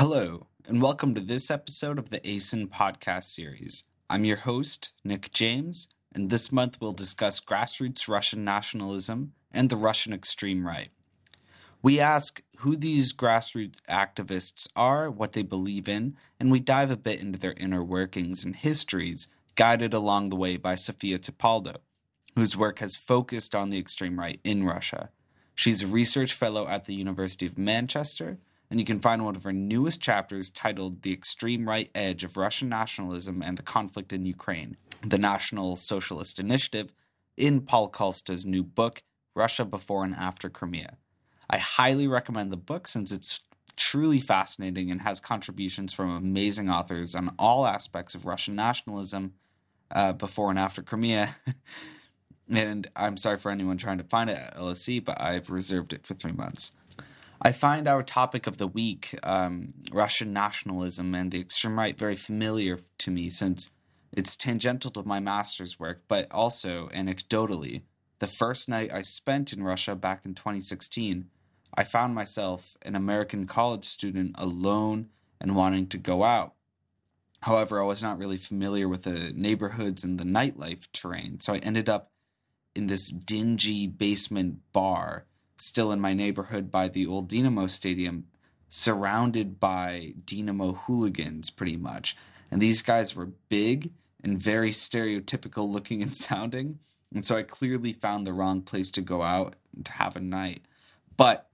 Hello, and welcome to this episode of the ASEN podcast series. I'm your host, Nick James, and this month we'll discuss grassroots Russian nationalism and the Russian extreme right. We ask who these grassroots activists are, what they believe in, and we dive a bit into their inner workings and histories, guided along the way by Sofia Tipaldou, whose work has focused on the extreme right in Russia. She's a research fellow at the University of Manchester and you can find one of her newest chapters titled The Extreme Right Edge of Russian Nationalism and the Conflict in Ukraine, the National Socialist Initiative, in Paul Kolstø's new book, Russia Before and After Crimea. I highly recommend the book since it's truly fascinating and has contributions from amazing authors on all aspects of Russian nationalism uh, before and after Crimea. and I'm sorry for anyone trying to find it at LSE, but I've reserved it for three months. I find our topic of the week, um, Russian nationalism and the extreme right, very familiar to me since it's tangential to my master's work, but also anecdotally. The first night I spent in Russia back in 2016, I found myself an American college student alone and wanting to go out. However, I was not really familiar with the neighborhoods and the nightlife terrain, so I ended up in this dingy basement bar still in my neighborhood by the old Dynamo Stadium, surrounded by Dynamo hooligans, pretty much. And these guys were big and very stereotypical looking and sounding. And so I clearly found the wrong place to go out to have a night. But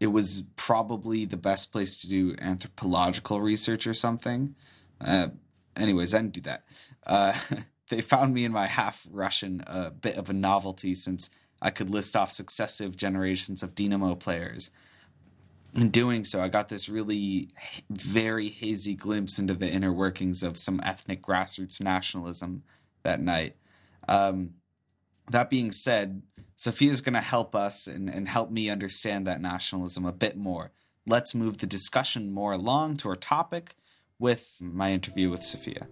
it was probably the best place to do anthropological research or something. Uh, anyways, I didn't do that. Uh, they found me in my half Russian a uh, bit of a novelty since I could list off successive generations of Dynamo players. In doing so, I got this really very hazy glimpse into the inner workings of some ethnic grassroots nationalism that night. Um, that being said, Sofia's going to help us and, and help me understand that nationalism a bit more. Let's move the discussion more along to our topic with my interview with Sophia.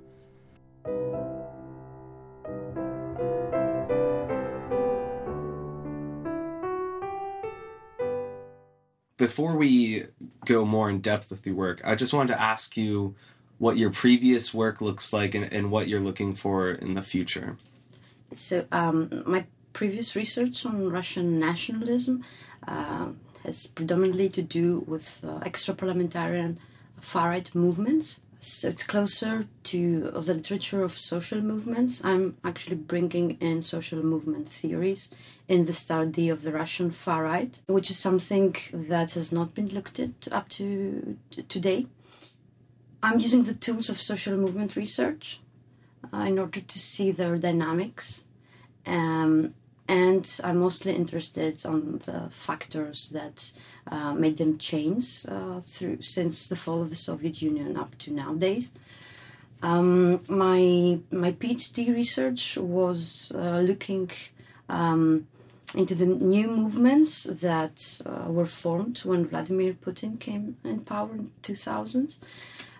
Before we go more in depth with your work, I just wanted to ask you what your previous work looks like and, and what you're looking for in the future. So, um, my previous research on Russian nationalism uh, has predominantly to do with uh, extra parliamentarian far right movements so it's closer to the literature of social movements. I'm actually bringing in social movement theories in the study of the Russian far right, which is something that has not been looked at up to today. I'm using the tools of social movement research uh, in order to see their dynamics um, and I'm mostly interested on the factors that uh, made them change uh, through since the fall of the Soviet Union up to nowadays. Um, my my PhD research was uh, looking um, into the new movements that uh, were formed when Vladimir Putin came in power in 2000.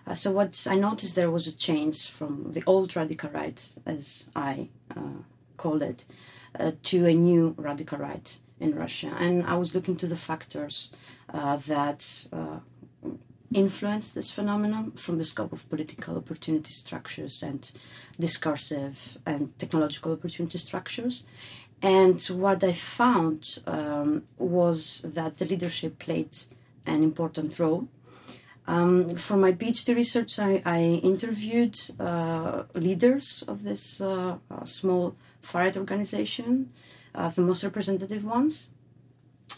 Uh, so what I noticed there was a change from the old radical right, as I uh, call it, uh, to a new radical right in Russia. And I was looking to the factors uh, that uh, influence this phenomenon from the scope of political opportunity structures and discursive and technological opportunity structures. And what I found um, was that the leadership played an important role. Um, for my PhD research, I, I interviewed uh, leaders of this uh, uh small far right organization, uh, the most representative ones.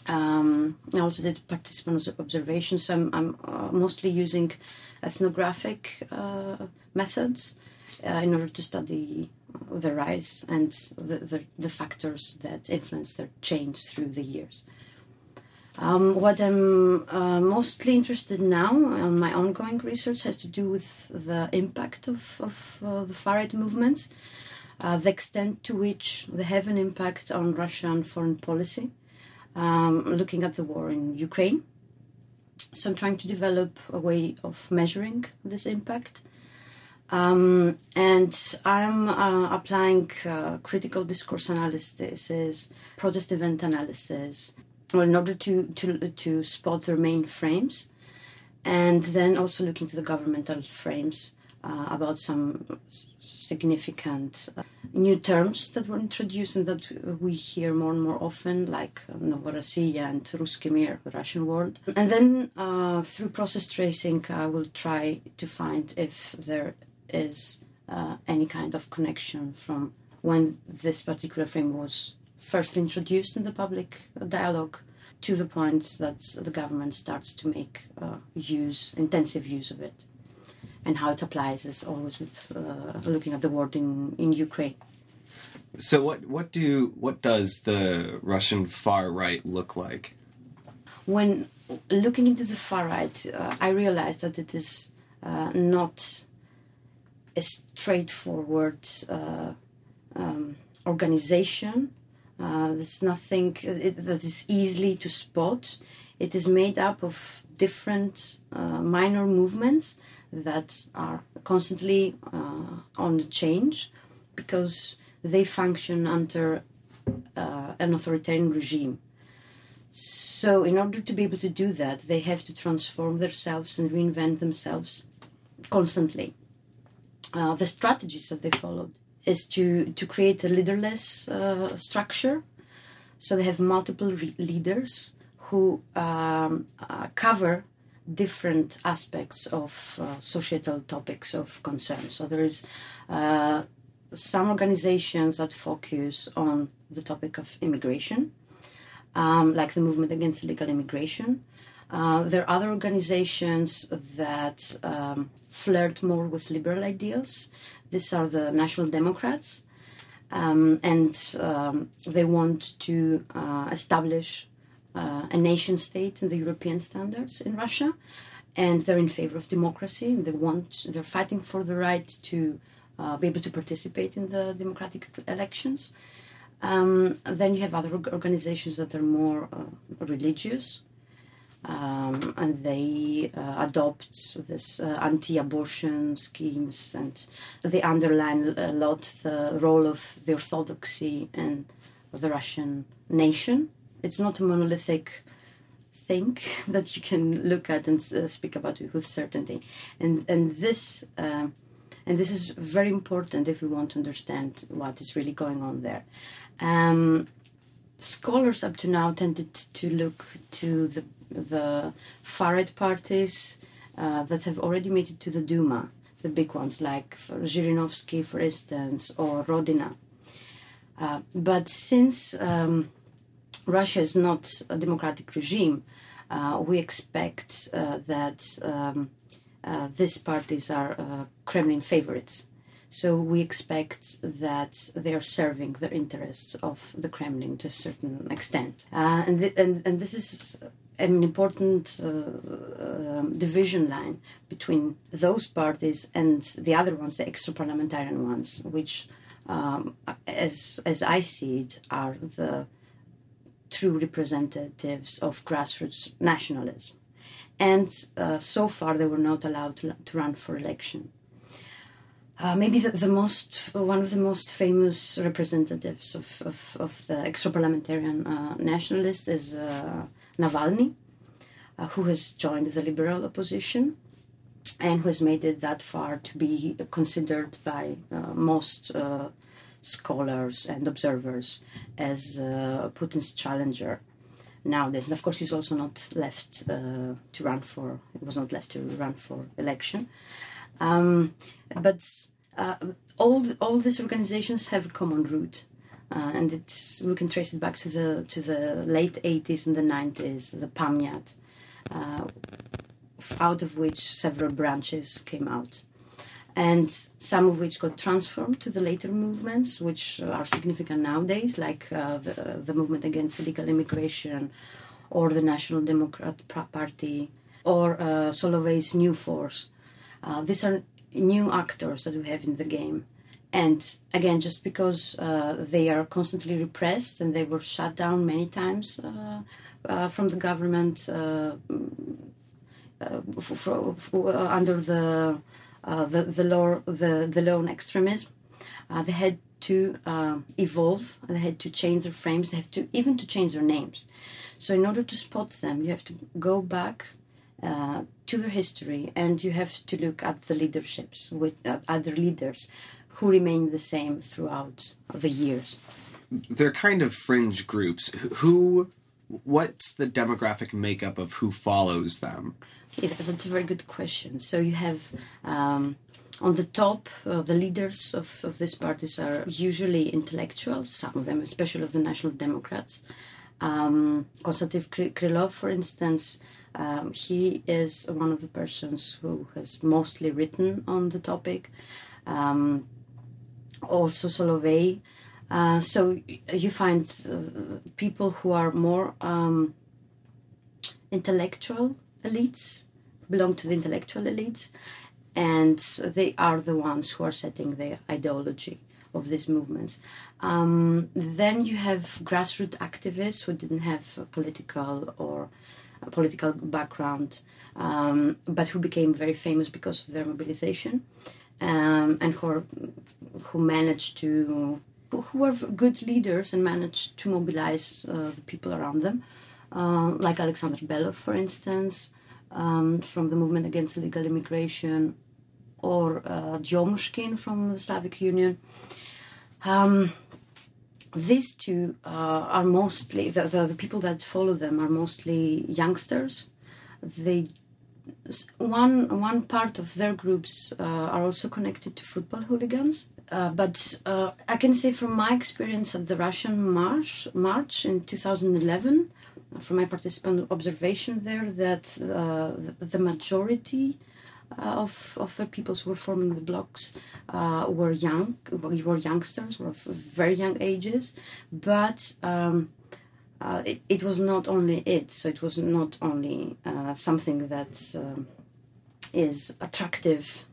Um, I also did participant observations. So I'm, I'm uh, mostly using ethnographic uh, methods uh, in order to study the rise and the, the, the, factors that influence their change through the years. Um, what I'm uh, mostly interested now on my ongoing research has to do with the impact of, of uh, the far right movements uh, the extent to which they have an impact on Russian foreign policy, um, looking at the war in Ukraine. So I'm trying to develop a way of measuring this impact. Um, and I'm uh, applying uh, critical discourse analysis, protest event analysis, well, in order to, to, to spot their main frames. and then also looking to the governmental frames uh, about some significant uh, new terms that were introduced and that we hear more and more often, like Novorossiya and Ruski Mir, the Russian world. And then uh, through process tracing, I will try to find if there is uh, any kind of connection from when this particular frame was first introduced in the public dialogue to the point that the government starts to make uh, use, intensive use of it, and how it applies is always with uh, looking at the word in, in Ukraine. So, what what do what does the Russian far right look like? When looking into the far right, uh, I realized that it is uh, not a straightforward uh, um, organization uh, there's nothing that is easily to spot. It is made up of different uh, minor movements that are constantly uh, on the change because they function under uh, an authoritarian regime. So, in order to be able to do that, they have to transform themselves and reinvent themselves constantly. Uh, the strategies that they followed is to, to create a leaderless uh, structure. So they have multiple re- leaders who um, uh, cover different aspects of uh, societal topics of concern. So there is uh, some organizations that focus on the topic of immigration, um, like the movement against illegal immigration. Uh, there are other organizations that um, flirt more with liberal ideals. These are the National Democrats, um, and um, they want to uh, establish uh, a nation state in the European standards in Russia, and they're in favor of democracy. And they want they're fighting for the right to uh, be able to participate in the democratic elections. Um, then you have other organizations that are more uh, religious um, and they uh, adopt this uh, anti-abortion schemes and they underline a lot the role of the orthodoxy in the Russian nation. It's not a monolithic thing that you can look at and uh, speak about it with certainty, and and this. Uh, and this is very important if we want to understand what is really going on there. Um, scholars up to now tended to look to the the far right parties uh, that have already made it to the Duma, the big ones like Zhirinovsky, for instance, or Rodina. Uh, but since um, Russia is not a democratic regime, uh, we expect uh, that um, uh, these parties are uh, Kremlin favorites. So we expect that they are serving the interests of the Kremlin to a certain extent, and, th- and and this is an important uh, um, division line between those parties and the other ones, the extra parliamentarian ones, which, um, as as I see it, are the true representatives of grassroots nationalism. And uh, so far, they were not allowed to, to run for election. Uh, maybe the, the, most one of the most famous representatives of, of, of the extra parliamentarian uh, nationalists is uh, Navalny, uh, who has joined the liberal opposition and who has made it that far to be considered by uh, most scholars and observers as uh, Putin's challenger nowadays. And of course, he's also not left uh, to run for. He was not left to run for election. Um, but uh, all all these organizations have a common root. Uh, and it's we can trace it back to the to the late 80s and the 90s, the Pamyat, uh, out of which several branches came out. And some of which got transformed to the later movements, which are significant nowadays, like uh, the, the movement against illegal immigration, or the National Democrat Party, or uh, Solovey's New Force. Uh, these are new actors that we have in the game and again just because uh, they are constantly repressed and they were shut down many times uh, uh, from the government uh, uh, under the, the the law the the law on extremism they had to evolve they had to change their frames they have to even to change their names so in order to spot them you have to go back uh, to their history, and you have to look at the leaderships with uh, other leaders who remain the same throughout the years. They're kind of fringe groups. Who, what's the demographic makeup of who follows them? That's a very good question. So you have um, on the top, uh, the leaders of, of these parties are usually intellectuals, some of them, especially of the National Democrats. Um, Konstantin Krylov, for instance, um, he is one of the persons who has mostly written on the topic. Um, also, Solovey. Uh, so you find uh, people who are more um, intellectual elites, belong to the intellectual elites, and they are the ones who are setting the ideology of these movements. Um, then you have grassroots activists who didn't have political or political background, um, but who became very famous because of their mobilization, um, and who are, who managed to who are good leaders and manage to mobilize uh, the people around them, uh, like Alexander Belov, for instance, um, from the movement against illegal immigration, or uh, from the Slavic Union. Um, these two uh, are mostly the, the, the, people that follow them are mostly youngsters. They one one part of their groups uh, are also connected to football hooligans. Uh, but uh, I can say from my experience at the Russian March March in 2011, from my participant observation there, that uh, the majority uh, of of the peoples who were forming the blocks uh, were young, were youngsters, were of very young ages, but. Um, uh, it, it, was not only it, so it was not only something that um, is attractive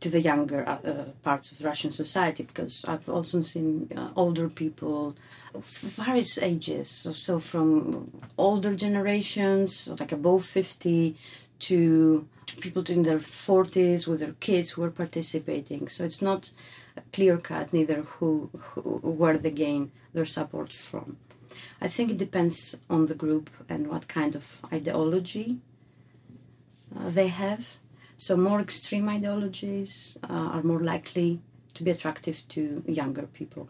to the younger uh, uh, parts of Russian society, because I've also seen older people of various ages, so, so, from older generations, like above 50, to people in their 40s with their kids who are participating. So it's not clear cut neither who, who where they gain their support from. I think it depends on the group and what kind of ideology uh, they have. So more extreme ideologies uh, are more likely to be attractive to younger people.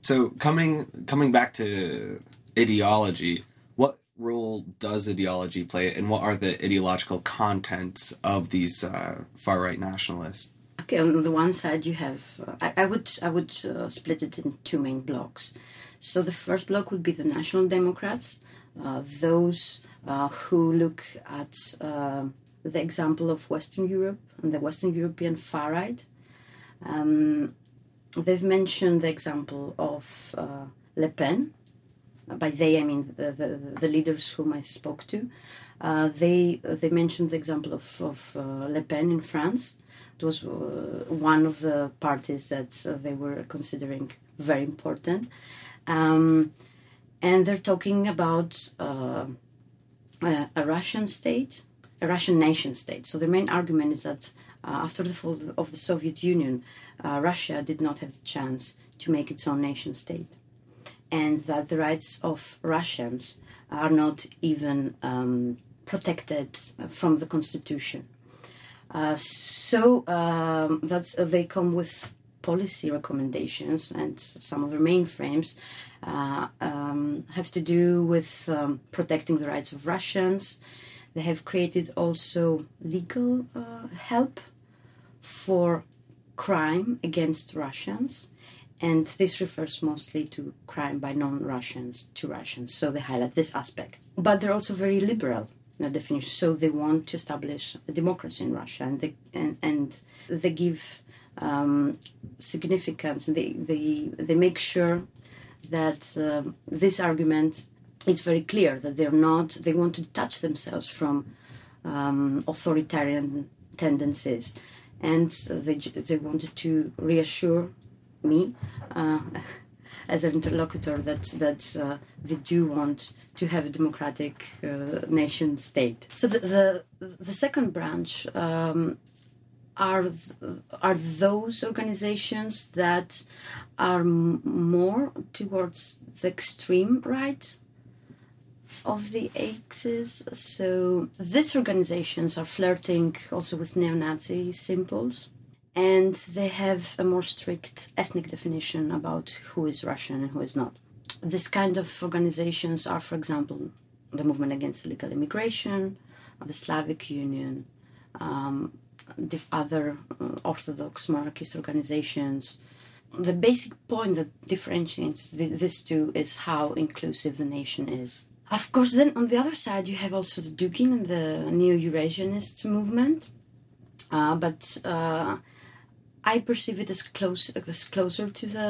So coming coming back to ideology, what role does ideology play, and what are the ideological contents of these uh, far right nationalists? Okay, on the one side you have, uh, I, I, would I would uh, split it in two main blocks. So the first block would be the National Democrats, uh, those uh, who look at uh, the example of Western Europe and the Western European far right. Um, they've mentioned the example of Le Pen, by they I mean the, the, the leaders whom I spoke to, uh, they they mentioned the example of, of uh, Le Pen in France. It was uh, one of the parties that uh, they were considering very important, um, and they're talking about uh, a, Russian state, a Russian nation state. So the main argument is that uh, after the fall of the Soviet Union, Russia did not have the chance to make its own nation state and that the rights of Russians are not even um, protected from the constitution. Uh, so um, that's uh, they come with policy recommendations, and some of the main frames uh, um, have to do with um, protecting the rights of Russians. They have created also legal uh, help for crime against Russians and this refers mostly to crime by non-Russians to Russians. So they highlight this aspect. But they're also very liberal their definition. So they want to establish a democracy in Russia, and they and, and they give um, significance. They they they make sure that uh, this argument is very clear that they're not. They want to detach themselves from um, authoritarian tendencies, and they they wanted to reassure me uh, as an interlocutor that that uh, they do want to have a democratic uh, nation state. So the the, the second branch um, are are those organizations that are more towards the extreme right of the axes. So these organizations are flirting also with neo-Nazi symbols, and they have a more strict ethnic definition about who is Russian and who is not. This kind of organizations are, for example, the movement against illegal immigration, the Slavic Union, um, other uh, Orthodox monarchist organizations. The basic point that differentiates th- these two is how inclusive the nation is. Of course, then on the other side, you have also the Dugin and the Neo Eurasianist movement. Uh, but uh, I perceive it as close as closer to the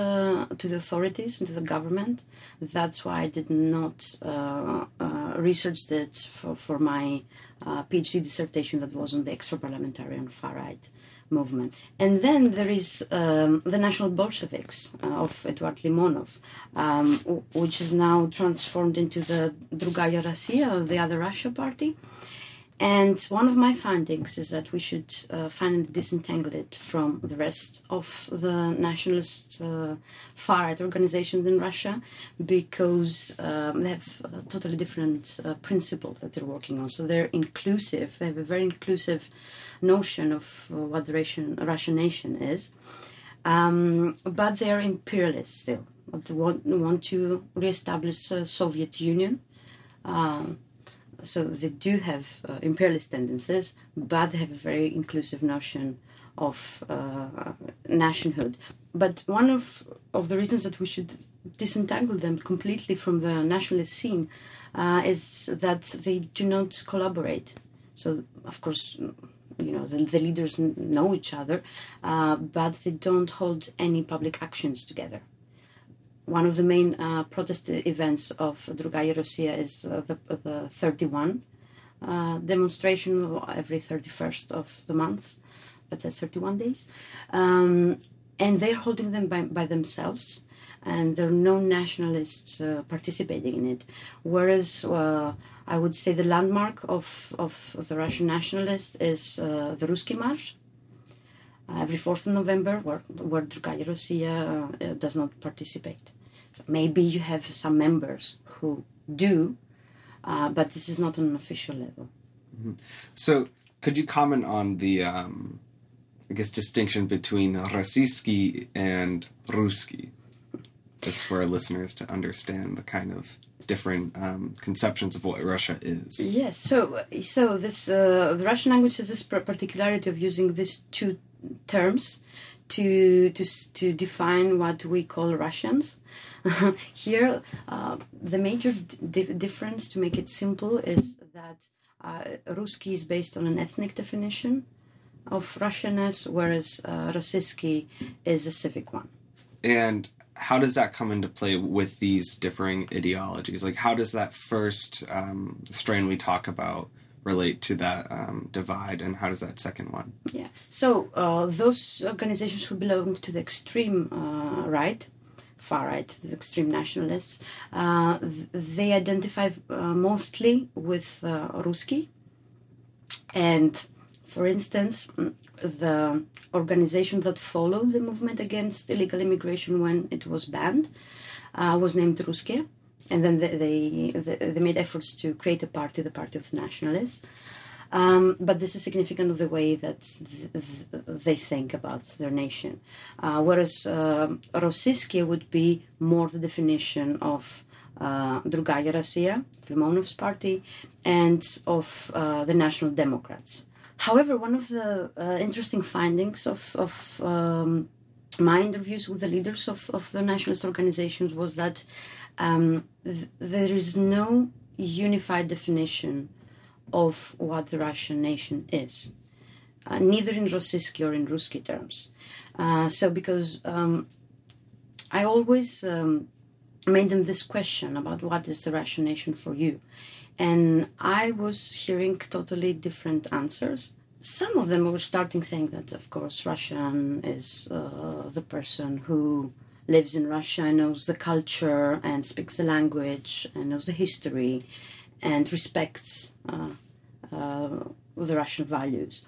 to the authorities and to the government. That's why I did not uh, uh, research that for, for my uh, PhD dissertation that was on the extra parliamentarian far right movement. And then there is um, the National Bolsheviks uh, of Eduard Limonov, um, which is now transformed into the Drugaya Rossiya, the Other Russia party. And one of my findings is that we should uh, finally disentangle it from the rest of the nationalist uh, far right organizations in Russia because um, they have a totally different uh, principle that they're working on. So they're inclusive, they have a very inclusive notion of uh, what the Russian, Russian nation is, um, but they're imperialist still. They want, want to reestablish the Soviet Union. Um, so they do have uh, imperialist tendencies, but they have a very inclusive notion of uh, nationhood. But one of, of the reasons that we should disentangle them completely from the nationalist scene uh, is that they do not collaborate. So, of course, you know, the, the leaders know each other, uh, but they don't hold any public actions together one of the main uh, protest events of Drugaya Rossiya is uh, the, the 31 uh, demonstration every 31st of the month. That's 31 days. Um, and they're holding them by, by themselves, and there are no nationalists uh, participating in it. Whereas uh, I would say the landmark of, of, of the Russian nationalists is uh, the Ruski March, every 4th of November, where, where Drugaya Rossiya uh, does not participate. So maybe you have some members who do, uh, but this is not on an official level. Mm-hmm. So, could you comment on the, um, I guess, distinction between Rossiyski and Ruski, just for our listeners to understand the kind of different um, conceptions of what Russia is. Yes. So, so this uh, the Russian language has this particularity of using these two terms to to to define what we call Russians. Here, uh, the major di- difference to make it simple is that uh, Ruski is based on an ethnic definition of Russianness, whereas uh, is a civic one. And how does that come into play with these differing ideologies? Like, how does that first um, strain we talk about relate to that um, divide, and how does that second one? Yeah. So uh, those organizations who belong to the extreme uh, right, far right, the extreme nationalists, uh, they identify uh, mostly with uh, Ruski, and for instance, the organization that followed the movement against illegal immigration when it was banned uh, was named Russkie and then they, they, they made efforts to create a party, the Party of Nationalists. Um, but this is significant of the way that th- th- they think about their nation. Uh, whereas uh, would be more the definition of uh, Drugaya Rossiya, Limonov's party, and of uh, the National Democrats. However, one of the uh, interesting findings of, of um, my interviews with the leaders of, of the nationalist organizations was that um, th- there is no unified definition of what the Russian nation is, uh, neither in Rossiyski or in Ruski terms. Uh, so, because um, I always um, made them this question about what is the Russian nation for you, and I was hearing totally different answers. Some of them were starting saying that, of course, Russian is uh, the person who lives in Russia, knows the culture and speaks the language and knows the history and respects uh, uh, the Russian values.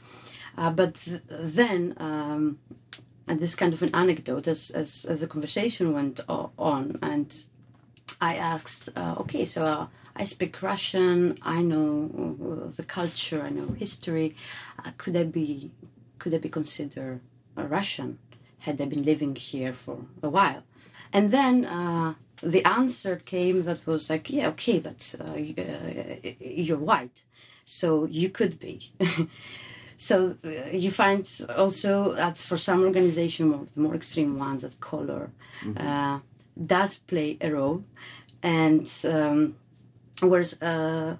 Uh, but th- then, um, and this kind of an anecdote, as, as, as the conversation went on, and I asked, uh, okay, so uh, I speak Russian. I know uh, the culture. I know history. Could I be could I be considered a Russian? Had I been living here for a while? And then uh, the answer came that was like, yeah, okay, but uh, uh, you're white, so you could be. so uh, you find also that for some organization, more, the more extreme ones, that color uh, does play a role, and um, whereas uh,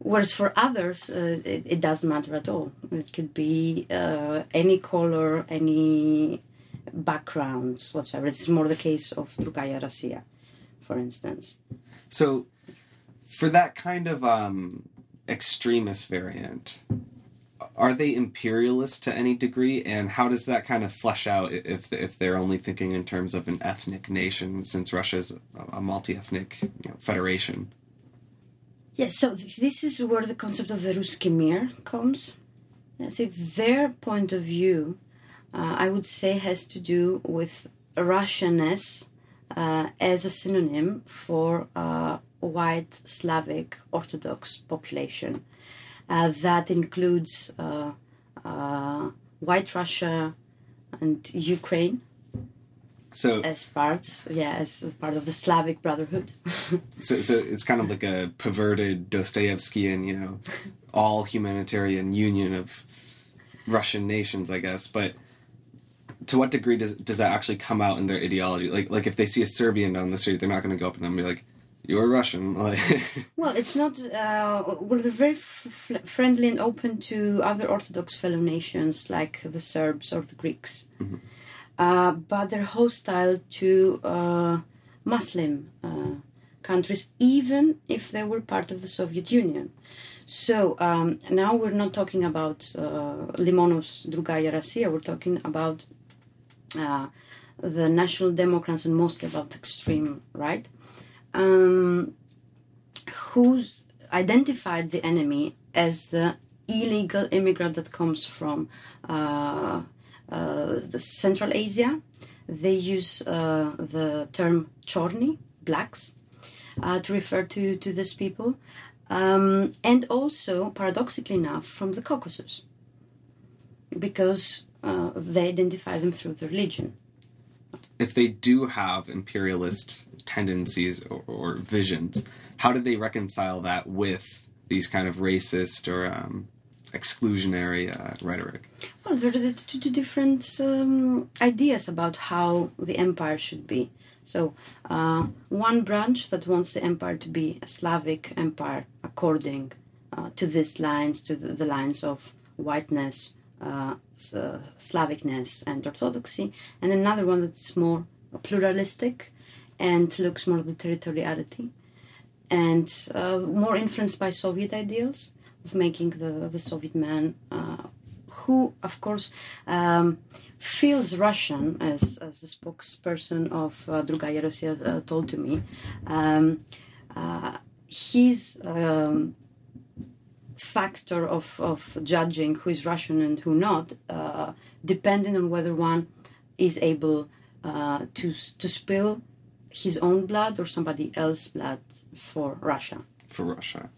whereas for others uh, it, it doesn't matter at all. It could be uh, any color, any backgrounds whatsoever. It's more the case of Drugaya Rossiya, for instance. So, for that kind of um, extremist variant, are they imperialist to any degree? And how does that kind of flesh out if if they're only thinking in terms of an ethnic nation, since Russia's a multi-ethnic you know, federation? Yes, so this is where the concept of the Ruski Mir comes. See, their point of view, uh, I would say, has to do with Russianness uh, as a synonym for uh, white Slavic Orthodox population. Uh, that includes uh, white Russia and Ukraine So, as parts, yeah, as, as part of the Slavic Brotherhood. so, so it's kind of like a perverted Dostoevskian, you know, all humanitarian union of Russian nations, I guess. But to what degree does does that actually come out in their ideology? Like, like if they see a Serbian down the street, they're not going to go up to them and be like, "You're Russian." Like, Well, it's not. Uh, well, they're very f- friendly and open to other Orthodox fellow nations like the Serbs or the Greeks, uh, but they're hostile to uh, Muslim uh, countries, even if they were part of the Soviet Union. So um, now we're not talking about uh, Limonov's Drugaya Rossiya. We're talking about uh, the National Democrats and mostly about extreme right. Um, who's identified the enemy as the illegal immigrant that comes from uh, the Central Asia. They use uh, the term chorny, blacks, uh, to refer to, to these people. Um, and also, paradoxically enough, from the Caucasus, because uh, they identify them through the religion. if they do have imperialist tendencies or, or visions, how do they reconcile that with these kind of racist or um, exclusionary uh, rhetoric? Well, there are two, two different um, ideas about how the empire should be. So, uh, one branch that wants the empire to be a Slavic empire according uh, to these lines, to the, the lines of whiteness, uh, uh, Slavicness, and Orthodoxy, and another one that's more pluralistic and looks more at the territoriality and uh, more influenced by Soviet ideals of making the, the Soviet man, uh, who, of course, um, feels Russian, as, as the spokesperson of uh, Drugaya Rossiya uh, told to me. Um, uh, his um, factor of, of judging who is Russian and who not, uh, depending on whether one is able uh, to, to spill his own blood or somebody else's blood for Russia. for Russia.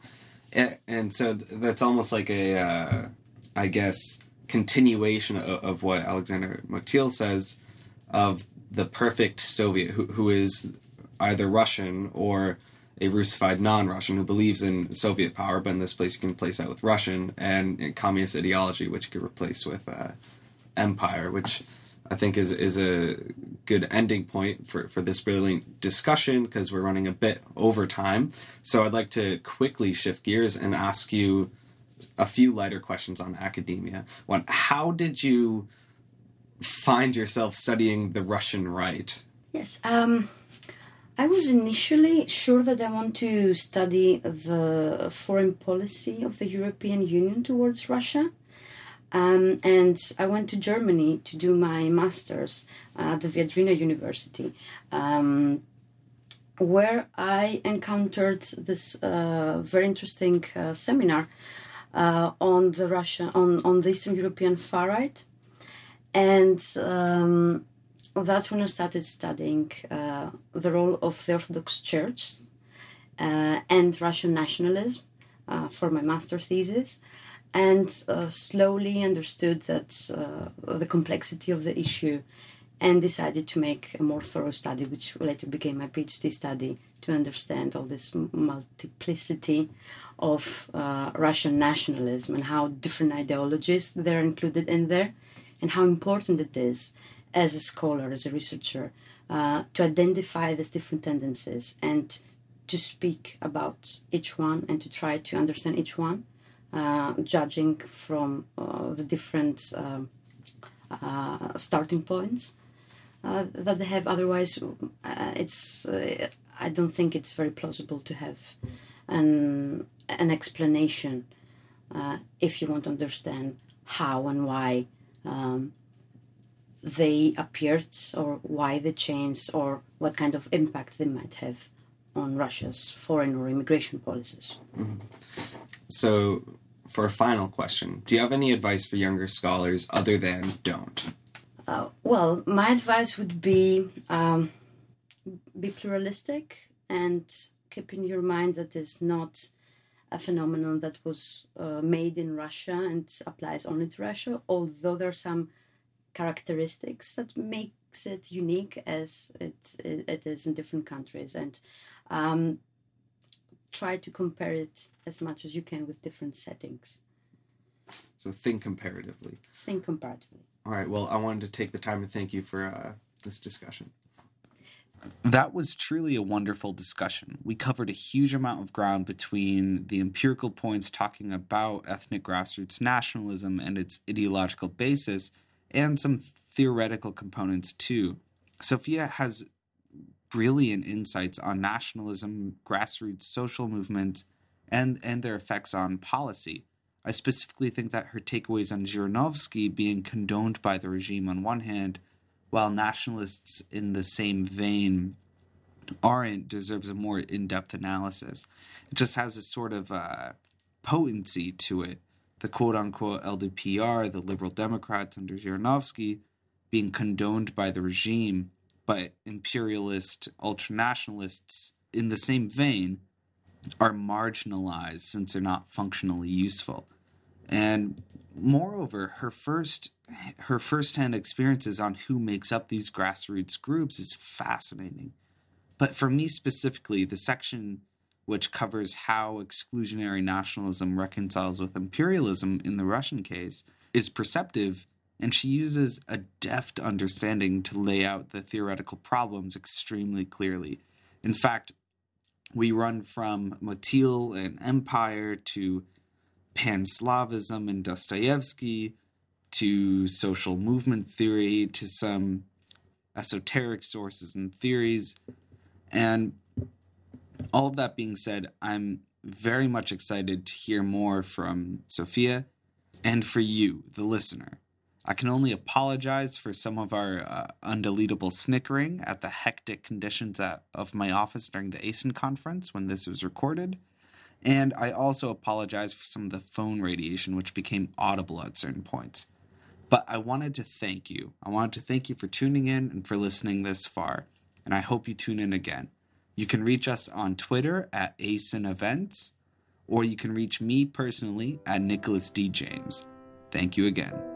And, and so that's almost like a, uh, I guess, continuation of, of what Alexander Motyl says of the perfect Soviet who, who is either Russian or a Russified non-Russian who believes in Soviet power, but in this place you can replace that with Russian and, and communist ideology, which you could replace with uh, empire, which I think is is a good ending point for, for this brilliant discussion because we're running a bit over time. So I'd like to quickly shift gears and ask you a few lighter questions on academia. One, how did you find yourself studying the Russian right? Yes. Um, I was initially sure that I want to study the foreign policy of the European Union towards Russia. Um, and I went to Germany to do my master's at the Viadrina University, um, where I encountered this uh, very interesting uh, seminar on the Russia on, on the Eastern European far right, and um, that's when I started studying uh, the role of the Orthodox Church uh, and Russian nationalism uh, for my master's thesis, and uh, slowly understood that uh, the complexity of the issue, and decided to make a more thorough study, which later became my PhD study, to understand all this multiplicity of uh, Russian nationalism and how different ideologies they're included in there, and how important it is as a scholar, as a researcher, uh, to identify these different tendencies and to speak about each one and to try to understand each one, uh, judging from uh, the different um, uh, starting points uh, that they have. Otherwise, it's I don't think it's very plausible to have an an explanation if you want to understand how and why. Um, they appeared or why they changed or what kind of impact they might have on Russia's foreign or immigration policies. Mm-hmm. So, for a final question, do you have any advice for younger scholars other than don't? Uh, well, my advice would be um, be pluralistic and keep in your mind that it's not a phenomenon that was uh, made in Russia and applies only to Russia, although there are some characteristics that makes it unique as it, it is in different countries. And um, try to compare it as much as you can with different settings. So think comparatively. Think comparatively. All right. Well i wanted to take the time to thank you for uh, this discussion that was truly a wonderful discussion. We covered a huge amount of ground between the empirical points talking about ethnic grassroots nationalism and its ideological basis, and some theoretical components too. Sophia has brilliant insights on nationalism, grassroots social movements, and, and their effects on policy. I specifically think that her takeaways on Zhirinovsky being condoned by the regime on one hand, while nationalists in the same vein aren't, deserves a more in depth analysis. It just has a sort of uh, potency to it the quote unquote LDPR, the Liberal Democrats under Zhirinovsky, being condoned by the regime, but imperialist ultranationalists in the same vein are marginalized since they're not functionally useful. And moreover, her first her firsthand experiences on who makes up these grassroots groups is fascinating. But for me specifically, the section which covers how exclusionary nationalism reconciles with imperialism in the Russian case, is perceptive, and she uses a deft understanding to lay out the theoretical problems extremely clearly. In fact, we run from Motyl and Empire to Pan-Slavism and Dostoevsky to social movement theory to some esoteric sources and theories. And all of that being said, I'm very much excited to hear more from Sophia and for you, the listener. I can only apologize for some of our uh, undeletable snickering at the hectic conditions at, of my office during the ASEN conference when this was recorded. And I also apologize for some of the phone radiation, which became audible at certain points. But I wanted to thank you. I wanted to thank you for tuning in and for listening this far. And I hope you tune in again. You can reach us on Twitter at ASEN Events, or you can reach me personally at Nicholas D. James. Thank you again.